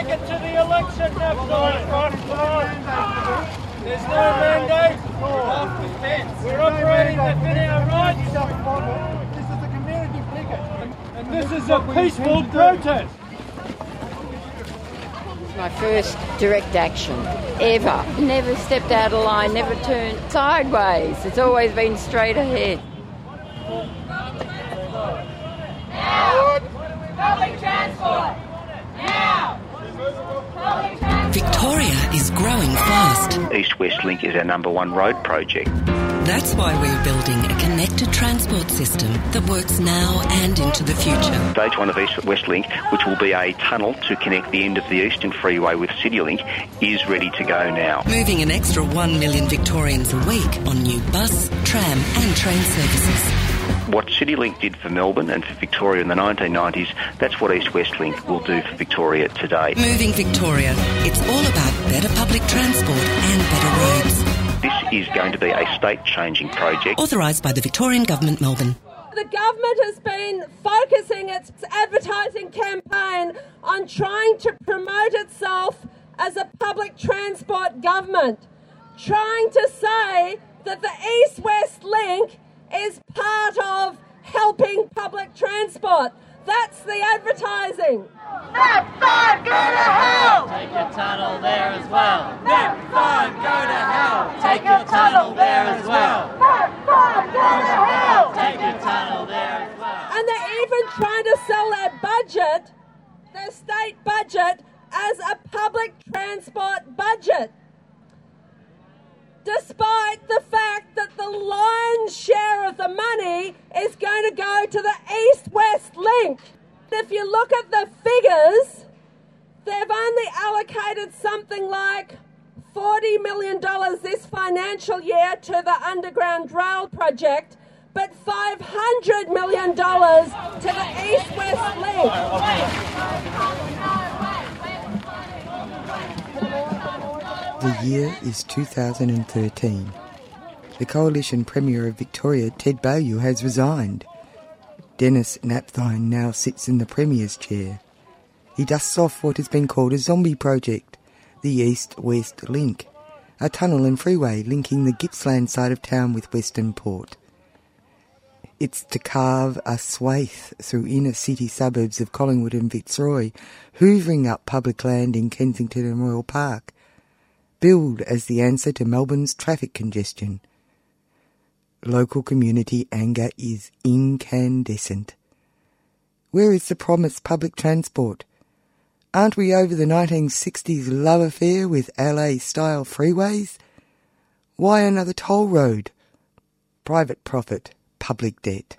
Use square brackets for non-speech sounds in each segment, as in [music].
take it to the election next time. There's no mandate. Off the fence. We're operating within our rights. This is a community picket. And this is a peaceful protest. It's my first direct action ever. Never stepped out of line, never turned sideways. It's always been straight ahead. Public transport! Now! Public transport! Victoria is growing fast. East West Link is our number one road project. That's why we're building a connected transport system that works now and into the future. Stage one of East West Link, which will be a tunnel to connect the end of the Eastern Freeway with CityLink, is ready to go now. Moving an extra 1 million Victorians a week on new bus, tram, and train services. What CityLink did for Melbourne and for Victoria in the 1990s, that's what East West Link will do for Victoria today. Moving Victoria. It's all about better public transport and better roads. This is going to be a state-changing project. Authorised by the Victorian Government, Melbourne. The government has been focusing its advertising campaign on trying to promote itself as a public transport government, trying to say that the East West Link is part of helping public transport. That's the advertising. Net five, go to hell! Take your tunnel there as well. Napthine, Go to hell. Take your tunnel there as well. Napthine, go to hell! Take your tunnel there as well. And they're even trying to sell their budget, their state budget, as a public transport budget. Despite the fact that the lion's share of the money is going to go to the East West Link. If you look at the figures, they've only allocated something like $40 million this financial year to the Underground Rail project, but $500 million to the East West Link. The year is 2013. The Coalition Premier of Victoria, Ted Baillieu, has resigned. Denis Napthine now sits in the Premier's chair. He dusts off what has been called a zombie project, the East West Link, a tunnel and freeway linking the Gippsland side of town with Western Port. It's to carve a swathe through inner city suburbs of Collingwood and Fitzroy, hoovering up public land in Kensington and Royal Park, billed as the answer to Melbourne's traffic congestion. Local community anger is incandescent. Where is the promised public transport? Aren't we over the 1960s love affair with LA style freeways? Why another toll road? Private profit, public debt.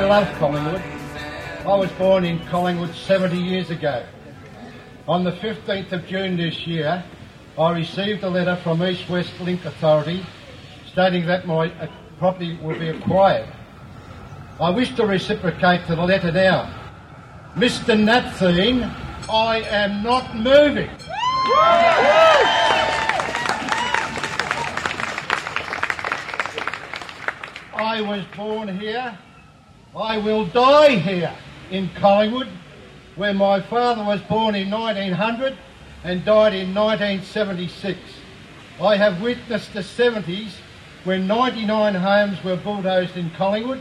I love Collingwood. I was born in Collingwood 70 years ago. On the 15th of June this year, I received a letter from East West Link Authority stating that my uh, property will be acquired. I wish to reciprocate to the letter now. Mr. Napthine, I am not moving. I was born here. I will die here in Collingwood, where my father was born in 1900 and died in 1976. I have witnessed the 70s when 99 homes were bulldozed in Collingwood,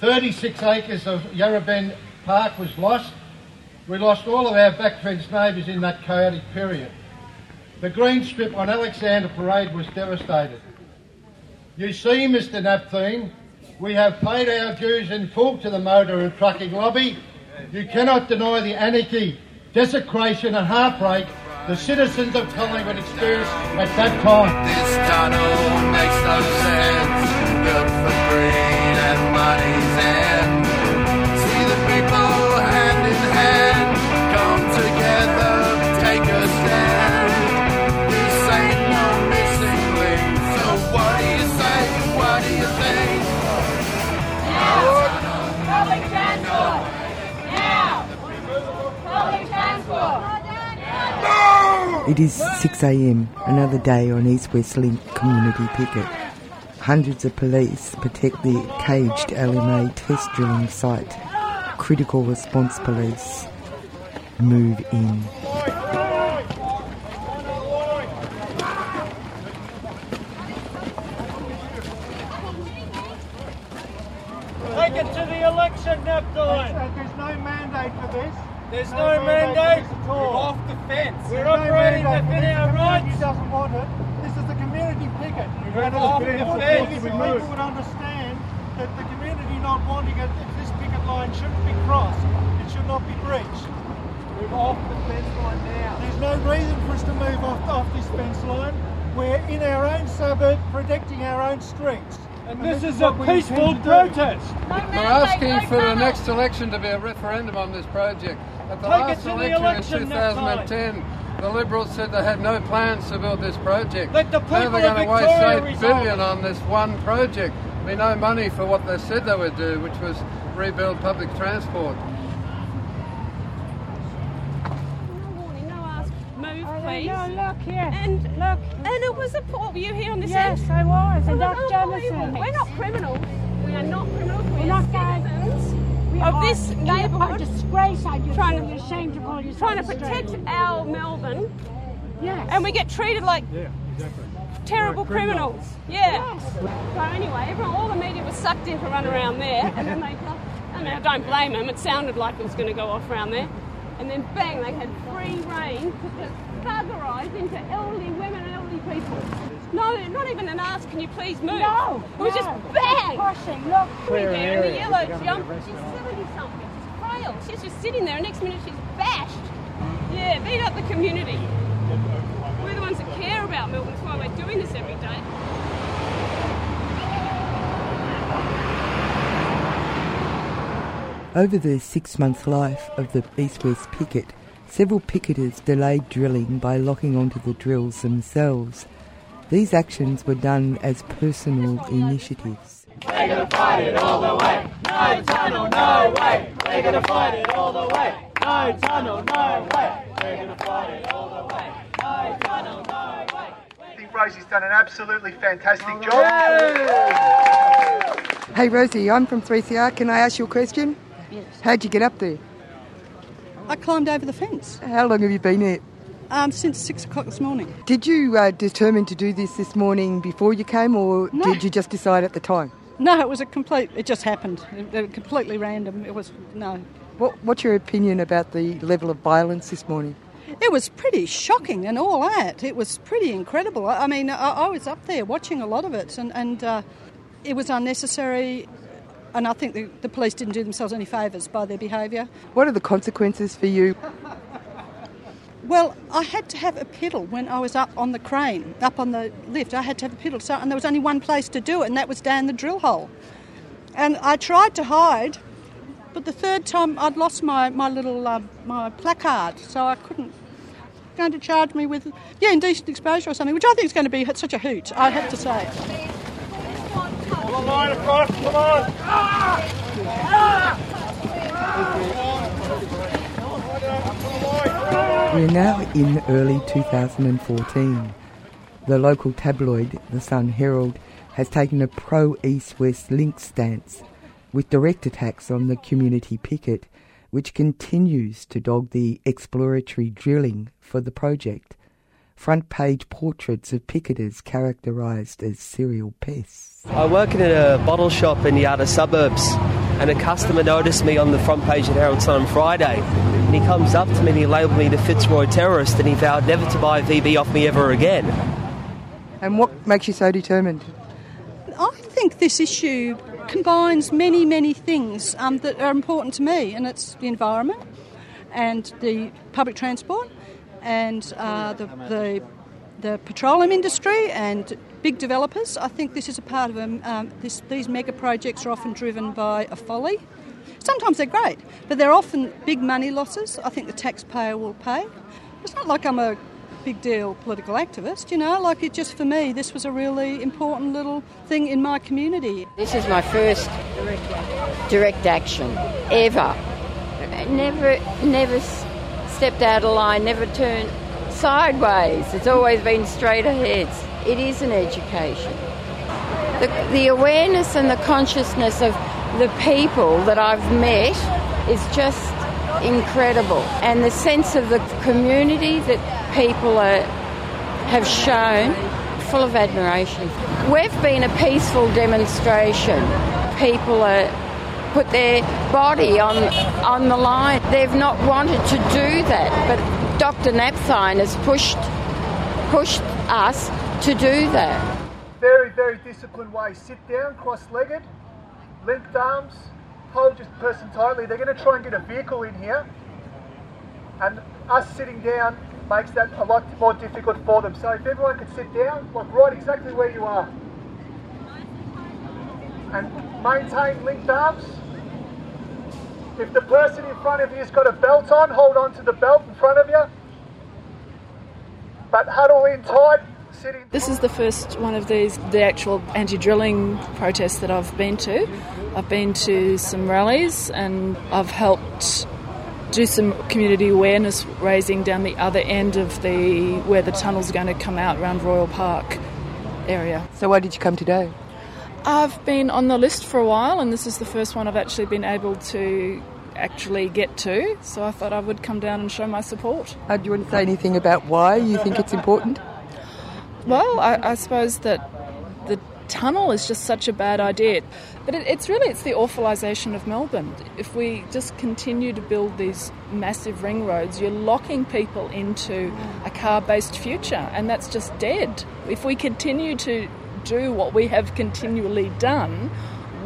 36 acres of Yarra Bend Park was lost. We lost all of our back fence neighbours in that chaotic period. The green strip on Alexander Parade was devastated. You see, Mr Napthine, we have paid our dues in full to the motor and trucking lobby. You cannot deny the anarchy, desecration and heartbreak the citizens of Collingwood experienced at that time. This tunnel makes no sense. Built for It is 6am, another day on East West Link community picket. Hundreds of police protect the caged LMA test drilling site. Critical response police move in. Take it to the election, Napthine. There's no mandate for this. There's no mandate. We're off the fence. We're There's no operating mandate. within our The community rights. doesn't want it. This is the community picket. We're And off if the people- fence. if people would understand that the community not wanting it, if this picket line shouldn't be crossed. It should not be breached. We're off the fence line now. There's no reason for us to move off, off this fence line. We're in our own suburb protecting our own streets. And this is a peaceful intend to do. protest. We're asking for the next election to be a referendum on this project. At the Take it last to the election, election in 2010, the Liberals said they had no plans to build this project. Let the people they're of going to waste Victoria eight resolve billion on this one project. Be no money for what they said they would do, which was rebuild public transport. Move, Oh, please. no, look here. And look. And it was a poor. Were you here on this Yes, end? I was. And oh, It Dr. Oh, oh, Jamison. We're not criminals. We are not criminals. We We're not citizens We Oh, of this in neighbourhood. A disgrace, I just Trying to be ashamed to call yourself Trying to protect our Melbourne. Yes. And we get treated like Yeah, exactly. terrible Like criminals. criminals. Yeah. So anyway, everyone, all the media was sucked in to run around there, and then they. I mean, I don't blame them. It sounded like it was going to go off around there, and then bang, they had free reign to just thuggerise into elderly women and elderly people. No, not even an ask. Can you please move? No, it was no. just bang. Pushing, look. Clear there in the yellow jump. She's seventy something. She's frail. She's just sitting there. and Next minute she's bashed. Yeah, beat up the community. We're the ones that care about Melbourne. That's why we're doing this every day. Over the six month life of the East West picket, several picketers delayed drilling by locking onto the drills themselves. These actions were done as personal initiatives. We're gonna fight it all the way. No tunnel, no way. We're gonna fight it all the way. No tunnel, no way. We're gonna fight it all the way. No tunnel, no way. I think Rosie's done an absolutely fantastic job. Hey Rosie, I'm from 3CR. Can I ask you a question? Yes. How'd you get up there? I climbed over the fence How long have you been here? Um, since six o'clock this morning. Did you uh, determine to do this this morning before you came, or No. did you just decide at the time? No, it was a complete. It just happened. It, it completely random. It was no. What, what's your opinion about the level of violence this morning? It was pretty shocking and all that. It was pretty incredible. I, I mean, I, I was up there watching a lot of it, and and uh, it was unnecessary. And I think the, the police didn't do themselves any favours by their behaviour. What are the consequences for you? Well, I had to have a pedal when I was up on the crane, up on the lift. I had to have a pedal, so, and there was only one place to do it, and that was down the drill hole. And I tried to hide, but the third time I'd lost my, my little uh, my placard, so I couldn't. Going to charge me with yeah indecent exposure or something, which I think is going to be such a hoot. I have to say. The line across, come on. We're now in early 2014. The local tabloid, the Sun Herald, has taken a pro East West link stance with direct attacks on the community picket, which continues to dog the exploratory drilling for the project. Front page portraits of picketers characterised as serial pests. I work in a bottle shop in the outer suburbs, and a customer noticed me on the front page of Herald Sun on Friday. And he comes up to me and he labelled me the Fitzroy terrorist, and he vowed never to buy VB off me ever again. And what makes you so determined? I think this issue combines many, many things um, that are important to me, and it's the environment and the public transport and uh, the, the, the petroleum industry and big developers. I think this is a part of them. Um, this, these mega projects are often driven by a folly. Sometimes they're great, but they're often big money losses. I think the taxpayer will pay. It's not like I'm a big deal political activist, you know, like it just for me, this was a really important little thing in my community. This is my first direct action ever. Never, never stepped out of line, never turned sideways. It's always been straight ahead. It is an education. The, the awareness and the consciousness of the people that I've met is just incredible. And the sense of the community that people are, have shown, full of admiration. We've been a peaceful demonstration. People are put their body on on the line. They've not wanted to do that, but Dr. Napthine has pushed pushed us to do that. Very, very disciplined way. Sit down, cross-legged, linked arms, hold your person tightly. They're going to try and get a vehicle in here, and us sitting down makes that a lot more difficult for them. So if everyone could sit down, like right exactly where you are, and maintain linked arms. If the person in front of you's got a belt on, hold on to the belt in front of you. But huddle in tight. This is the first one of these, the actual anti drilling protests that I've been to. I've been to some rallies and I've helped do some community awareness raising down the other end of the where the tunnel's are going to come out around Royal Park area. So why did you come today? I've been on the list for a while, and this is the first one I've actually been able to actually get to. So I thought I would come down and show my support. Uh, do you want to say anything about why you think it's important? Well, I, I suppose that the tunnel is just such a bad idea, but it, it's really it's the awfulisation of Melbourne. If we just continue to build these massive ring roads, you're locking people into a car-based future, and that's just dead. If we continue to do what we have continually done,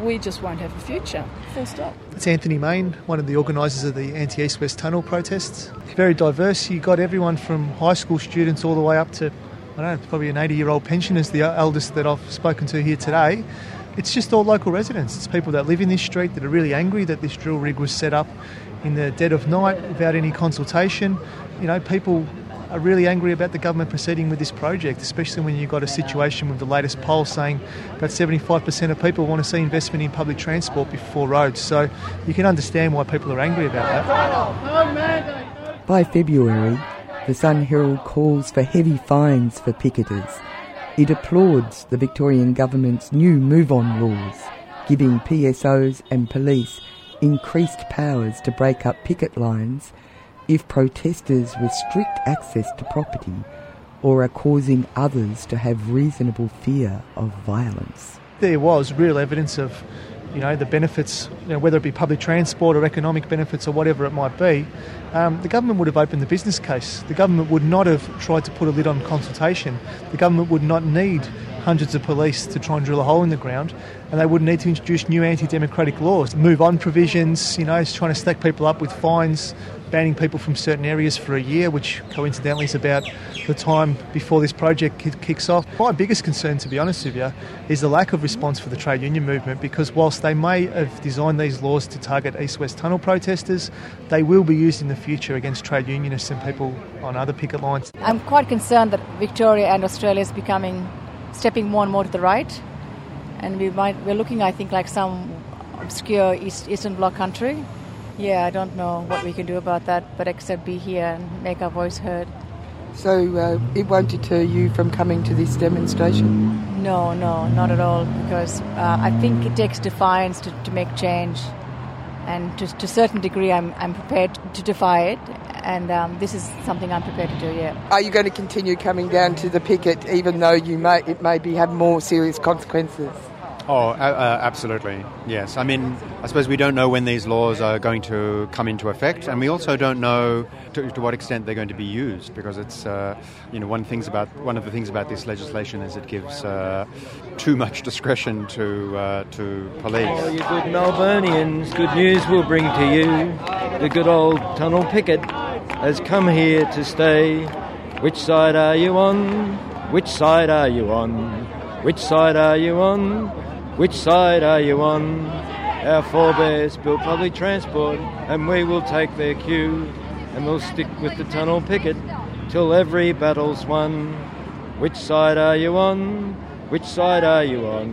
we just won't have a future. Full stop. It's Anthony Main, one of the organisers of the anti East West Tunnel protests. Very diverse. You got everyone from high school students all the way up to, I don't know, probably an 80 year old pensioner is the eldest that I've spoken to here today. It's just all local residents. It's people that live in this street that are really angry that this drill rig was set up in the dead of night without any consultation. You know, people are really angry about the government proceeding with this project, especially when you've got a situation with the latest poll saying about 75% of people want to see investment in public transport before roads. So you can understand why people are angry about that. By February, the Sun Herald calls for heavy fines for picketers. It applauds the Victorian government's new move on rules, giving PSOs and police increased powers to break up picket lines if protesters restrict access to property or are causing others to have reasonable fear of violence. There was real evidence of, you know, the benefits, you know, whether it be public transport or economic benefits or whatever it might be. Um, the government would have opened the business case. The government would not have tried to put a lid on consultation. The government would not need hundreds of police to try and drill a hole in the ground, and they wouldn't need to introduce new anti-democratic laws, move on provisions, you know, trying to stack people up with fines, banning people from certain areas for a year, which coincidentally is about the time before this project kicks off. My biggest concern, to be honest with you, is the lack of response for the trade union movement because whilst they may have designed these laws to target east west tunnel protesters, they will be used in the future against trade unionists and people on other picket lines. I'm quite concerned that Victoria and Australia is becoming stepping more and more to the right, and we might we're looking, I think, like some obscure East, Eastern Bloc country. Yeah, I don't know what we can do about that, but except be here and make our voice heard. So uh, it won't deter you from coming to this demonstration? No, no, not at all, because uh, I think it takes defiance to, to make change. And to, to a certain degree, I'm, I'm prepared to defy it, and um, this is something I'm prepared to do. Yeah. Are you going to continue coming down to the picket, even though you may it may be have more serious consequences? Oh, uh, absolutely. Yes. I mean, I suppose we don't know when these laws are going to come into effect, and we also don't know to, to what extent they're going to be used, because it's, uh, you know, one things about one of the things about this legislation is it gives uh, too much discretion to uh, to police. Oh, you good Melburnians, good news we'll bring to you. The good old tunnel picket has come here to stay. Which side are you on? Which side are you on? Which side are you on? Which side are you on? Our forebears built public transport, and we will take their cue, and we'll stick with the tunnel picket till every battle's won. Which side are you on? Which side are you on?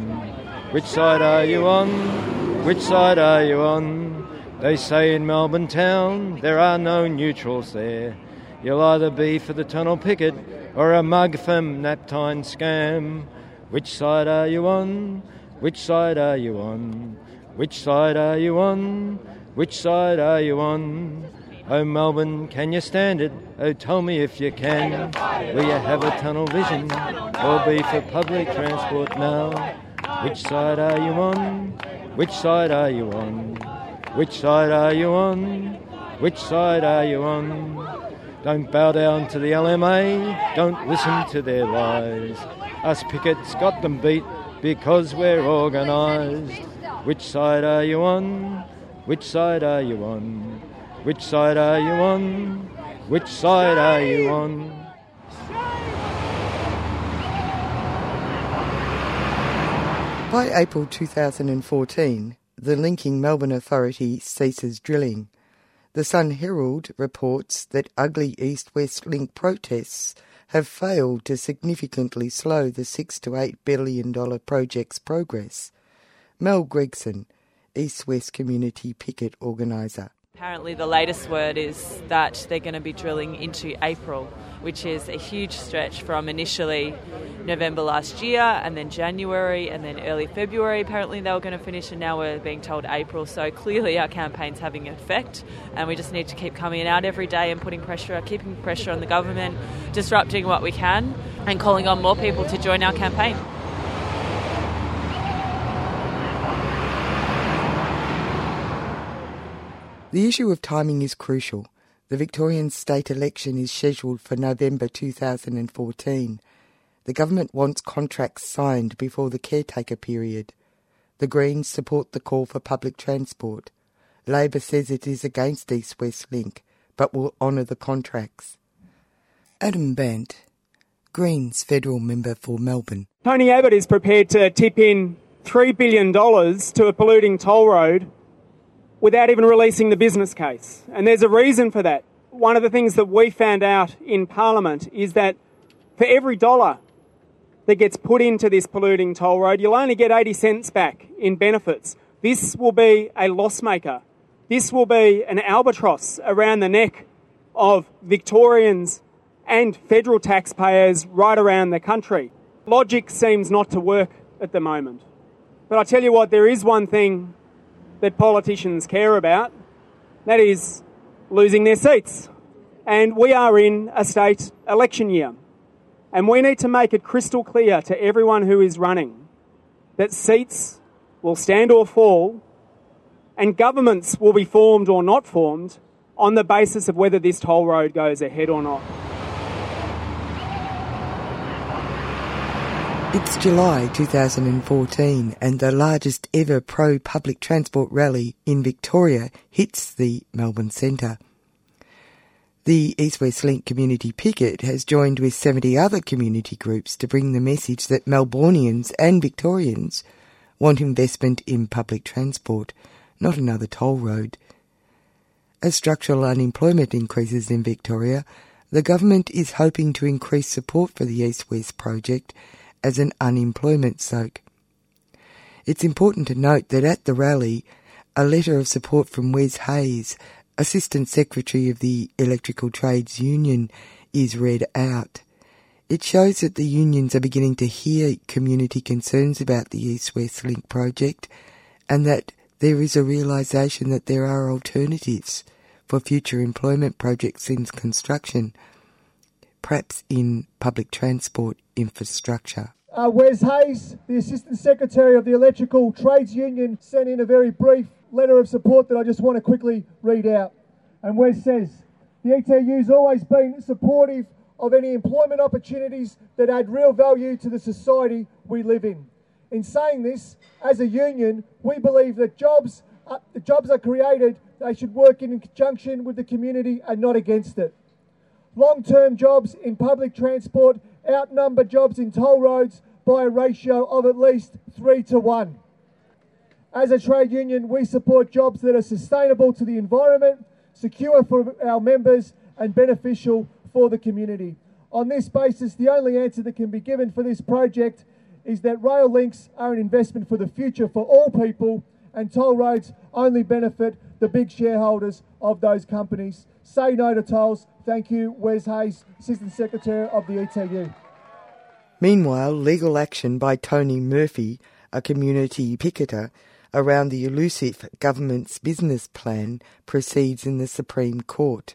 Which side are you on? Which side are you on? They say in Melbourne town there are no neutrals there. You'll either be for the tunnel picket or a mug from Napthine scam. Which side are you on? Which side are you on? Which side are you on? Which side are you on? Oh, Melbourne, can you stand it? Oh, tell me if you can. Will you have a tunnel vision or be for public transport now? Which side are you on? Which side are you on? Which side are you on? Which side are you on? Don't bow down to the LMA, don't listen to their lies. Us pickets got them beat because we're organised. Which side are you on? Which side are you on? Which side are you on? Which side are you on? By April 2014, the linking Melbourne Authority ceases drilling. The Sun Herald reports that ugly East West Link protests have failed to significantly slow the six to eight billion dollar project's progress. Mel Gregson, East West Community Picket Organiser. Apparently, the latest word is that they're going to be drilling into April, which is a huge stretch from initially November last year and then January and then early February. Apparently, they were going to finish, and now we're being told April. So clearly, our campaign's having an effect, and we just need to keep coming out every day and putting pressure, keeping pressure on the government, disrupting what we can, and calling on more people to join our campaign. The issue of timing is crucial. The Victorian state election is scheduled for November 2014. The government wants contracts signed before the caretaker period. The Greens support the call for public transport. Labor says it is against East West Link, but will honour the contracts. Adam Bandt, Greens federal member for Melbourne. Tony Abbott is prepared to tip in $3 billion to a polluting toll road without even releasing the business case. And there's a reason for that. One of the things that we found out in Parliament is that for every dollar that gets put into this polluting toll road, you'll only get 80 cents back in benefits. This will be a loss maker. This will be an albatross around the neck of Victorians and federal taxpayers right around the country. Logic seems not to work at the moment. But I tell you what, there is one thing that politicians care about that is losing their seats. And we are in a state election year. And we need to make it crystal clear to everyone who is running that seats will stand or fall and governments will be formed or not formed on the basis of whether this toll road goes ahead or not. It's July 2014 and the largest ever pro public transport rally in Victoria hits the Melbourne Centre. The East West Link Community Picket has joined with 70 other community groups to bring the message that Melbournians and Victorians want investment in public transport, not another toll road. As structural unemployment increases in Victoria, the government is hoping to increase support for the East West project as an unemployment soak. It's important to note that at the rally, a letter of support from Wes Hayes, Assistant Secretary of the Electrical Trades Union, is read out. It shows that the unions are beginning to hear community concerns about the East West Link project and that there is a realisation that there are alternatives for future employment projects in construction perhaps in public transport infrastructure. Uh, Wes Hayes, the Assistant Secretary of the Electrical Trades Union, sent in a very brief letter of support that I just want to quickly read out. And Wes says, The ETU has always been supportive of any employment opportunities that add real value to the society we live in. In saying this, as a union, we believe that jobs, uh, jobs are created, they should work in conjunction with the community and not against it. Long term jobs in public transport outnumber jobs in toll roads by a ratio of at least three to one. As a trade union, we support jobs that are sustainable to the environment, secure for our members, and beneficial for the community. On this basis, the only answer that can be given for this project is that rail links are an investment for the future for all people and toll roads only benefit the big shareholders of those companies. Say no to tolls. Thank you, Wes Hayes, Assistant Secretary of the ETU. Meanwhile, legal action by Tony Murphy, a community picketer, around the elusive government's business plan proceeds in the Supreme Court,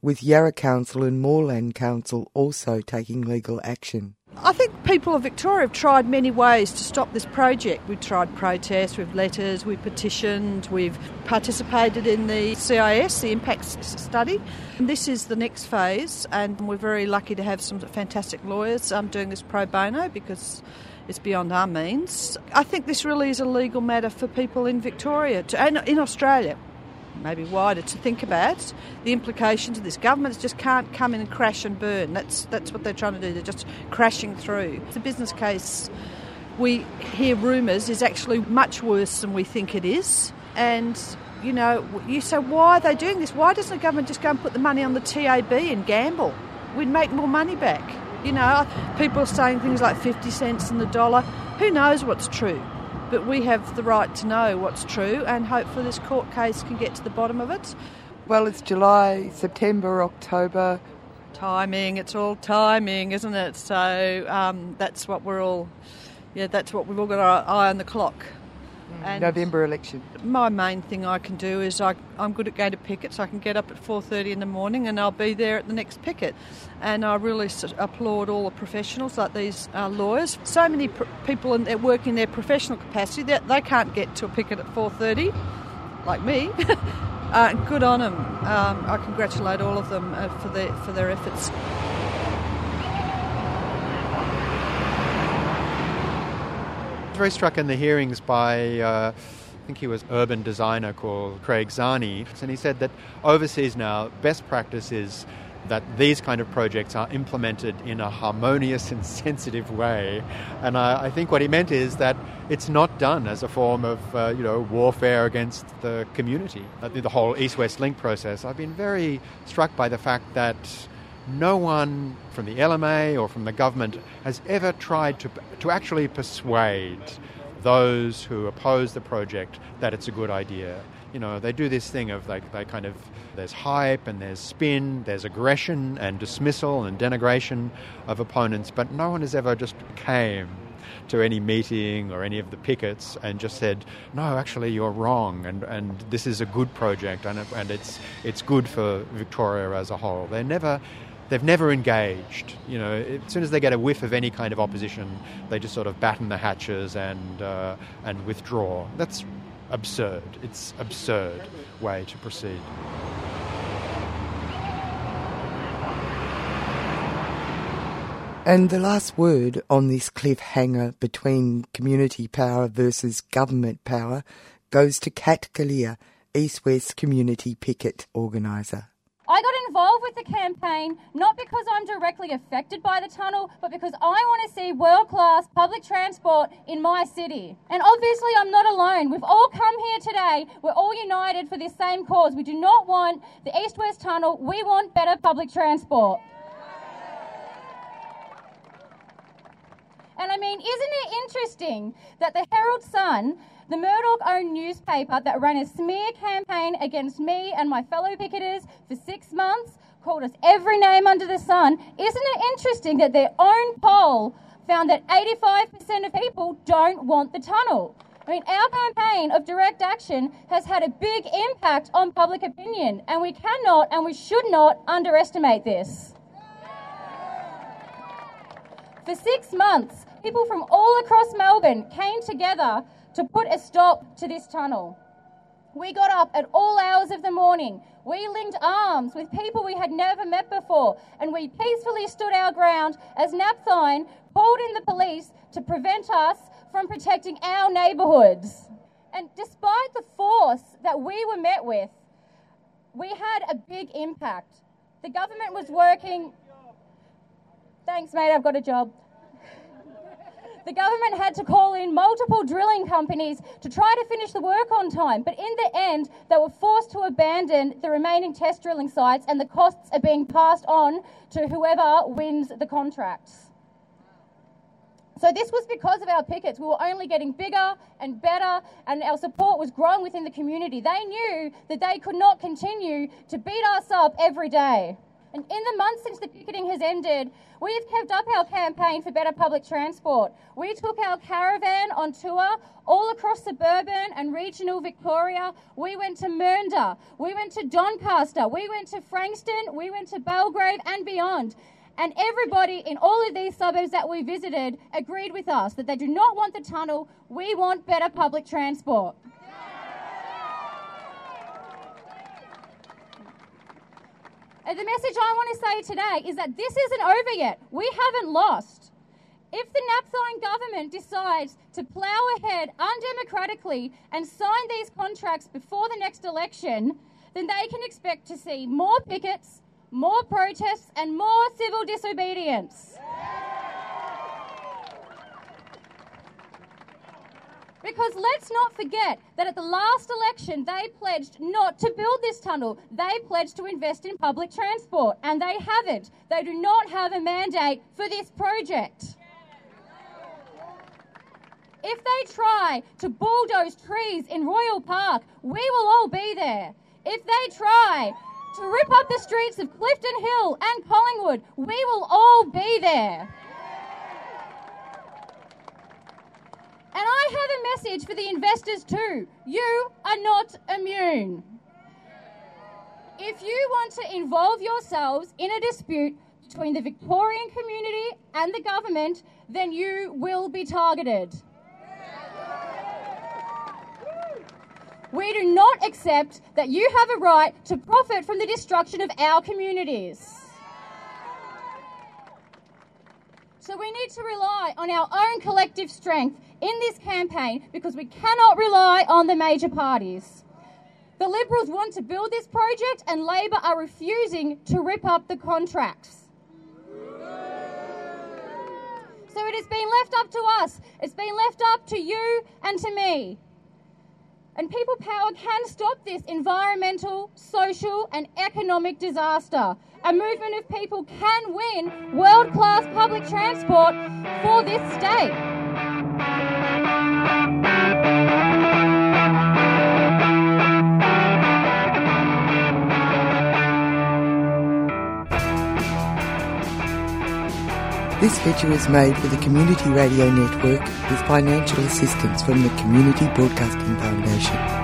with Yarra Council and Moreland Council also taking legal action. I think people of Victoria have tried many ways to stop this project. We've tried protests, we've letters, we've petitioned, we've participated in the CIS, the impact study. And this is the next phase, and we're very lucky to have some fantastic lawyers um, doing this pro bono because it's beyond our means. I think this really is a legal matter for people in Victoria to, and in Australia maybe wider to think about the implications of this. Governments just can't come in and crash and burn. That's that's what they're trying to do. They're just crashing through. The business case we hear rumours is actually much worse than we think it is. And you know, you say why are they doing this? Why doesn't the government just go and put the money on the TAB and gamble? We'd make more money back. You know, people are saying things like 50 cents in the dollar. Who knows what's true? But we have the right to know what's true and hopefully this court case can get to the bottom of it. Well, it's July, September, October. Timing, it's all timing, isn't it? So um, that's what we're all, yeah, that's what we've all got our eye on the clock. And November election. My main thing I can do is I, I'm good at going to pickets. I can get up at 4:30 in the morning and I'll be there at the next picket. And I really applaud all the professionals like these uh, lawyers. So many pr- people in, that work in their professional capacity that they can't get to a picket at 4:30, like me. [laughs] uh, good on them. Um, I congratulate all of them uh, for their for their efforts. Very struck in the hearings by, uh, I think he was urban designer called Craig Czarny, and he said that overseas now, best practice is that these kind of projects are implemented in a harmonious and [laughs] sensitive way. And I, I think what he meant is that it's not done as a form of, uh, you know, warfare against the community. The whole East-West Link process, I've been very struck by the fact that no one from the LMA or from the government has ever tried to, to actually persuade those who oppose the project that it's a good idea. You know, they do this thing of like they kind of there's hype and there's spin, there's aggression and dismissal and denigration of opponents, but no one has ever just came to any meeting or any of the pickets and just said, no, actually you're wrong and, and this is a good project and, and it's, it's good for Victoria as a whole. They never they've never engaged. You know, as soon as they get a whiff of any kind of opposition, they just sort of batten the hatches and uh, and withdraw. That's absurd. It's absurd way to proceed. And the last word on this cliffhanger between community power versus government power goes to Kat Kalia, East West Community Picket Organiser. I got involved with the campaign not because I'm directly affected by the tunnel, but because I want to see world class public transport in my city. And obviously, I'm not alone. We've all come here today. We're all united for this same cause. We do not want the East West Tunnel, we want better public transport. And I mean, isn't it interesting that the Herald Sun the Murdoch owned newspaper that ran a smear campaign against me and my fellow picketers for six months, called us every name under the sun. Isn't it interesting that their own poll found that 85% of people don't want the tunnel? I mean, our campaign of direct action has had a big impact on public opinion, and we cannot and we should not underestimate this. For six months, people from all across Melbourne came together to put a stop to this tunnel. We got up at all hours of the morning. We linked arms with people we had never met before, and we peacefully stood our ground as Napthine called in the police to prevent us from protecting our neighbourhoods. And despite the force that we were met with, we had a big impact. The government was working. Thanks, mate, I've got a job the government had to call in multiple drilling companies to try to finish the work on time. But in the end, they were forced to abandon the remaining test drilling sites, and the costs are being passed on to whoever wins the contracts. So this was because of our pickets. We were only getting bigger and better, and our support was growing within the community. They knew that they could not continue to beat us up every day. And in the months since the picketing has ended, we have kept up our campaign for better public transport. We took our caravan on tour all across suburban and regional Victoria. We went to Mernda, we went to Doncaster, we went to Frankston, we went to Belgrave and beyond. And everybody in all of these suburbs that we visited agreed with us that they do not want the tunnel, we want better public transport. Uh, the message I want to say today is that this isn't over yet. We haven't lost. If the Napthine government decides to plough ahead undemocratically and sign these contracts before the next election, then they can expect to see more pickets, more protests, and more civil disobedience. Because let's not forget that at the last election, they pledged not to build this tunnel. They pledged to invest in public transport, and they haven't. They do not have a mandate for this project. If they try to bulldoze trees in Royal Park, we will all be there. If they try to rip up the streets of Clifton Hill and Collingwood, we will all be there. And I have a message for the investors too. You are not immune. If you want to involve yourselves in a dispute between the Victorian community and the government, then you will be targeted. We do not accept that you have a right to profit from the destruction of our communities. So we need to rely on our own collective strength in this campaign because we cannot rely on the major parties. The Liberals want to build this project and Labor are refusing to rip up the contracts. So it has been left up to us. It's been left up to you and to me. And people power can stop this environmental, social, and economic disaster. A movement of people can win world class public transport for this state. This feature is made for the Community Radio Network with financial assistance from the Community Broadcasting Foundation.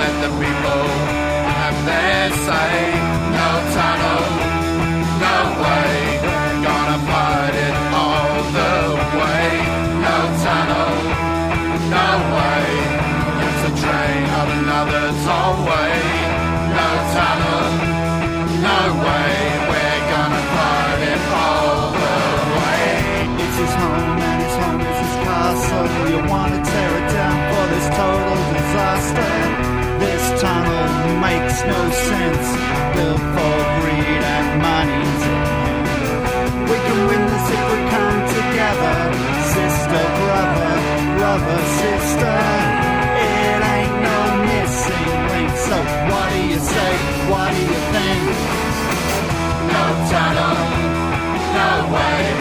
Let the people have their say. It ain't no missing link. So what do you say? What do you think? No tunnel, no way.